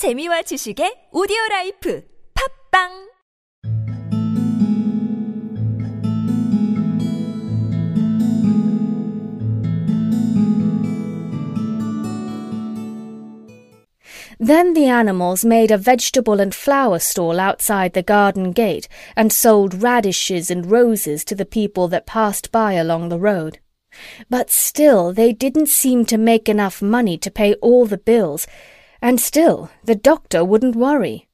재미와 지식의 오디오 라이프 팝빵 Then the animals made a vegetable and flower stall outside the garden gate and sold radishes and roses to the people that passed by along the road. But still they didn't seem to make enough money to pay all the bills, and still the doctor wouldn't worry.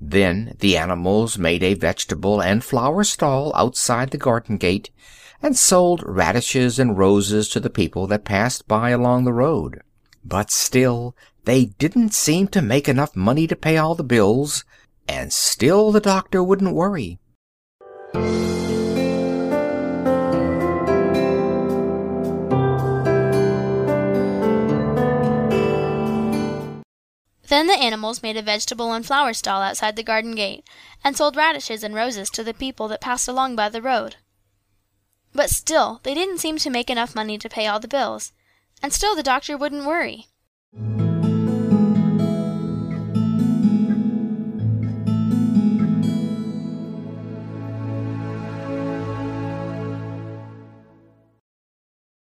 Then the animals made a vegetable and flower stall outside the garden gate, and sold radishes and roses to the people that passed by along the road. But still they didn't seem to make enough money to pay all the bills, and still the doctor wouldn't worry. Then the animals made a vegetable and flower stall outside the garden gate, and sold radishes and roses to the people that passed along by the road. But still they didn't seem to make enough money to pay all the bills, and still the doctor wouldn't worry.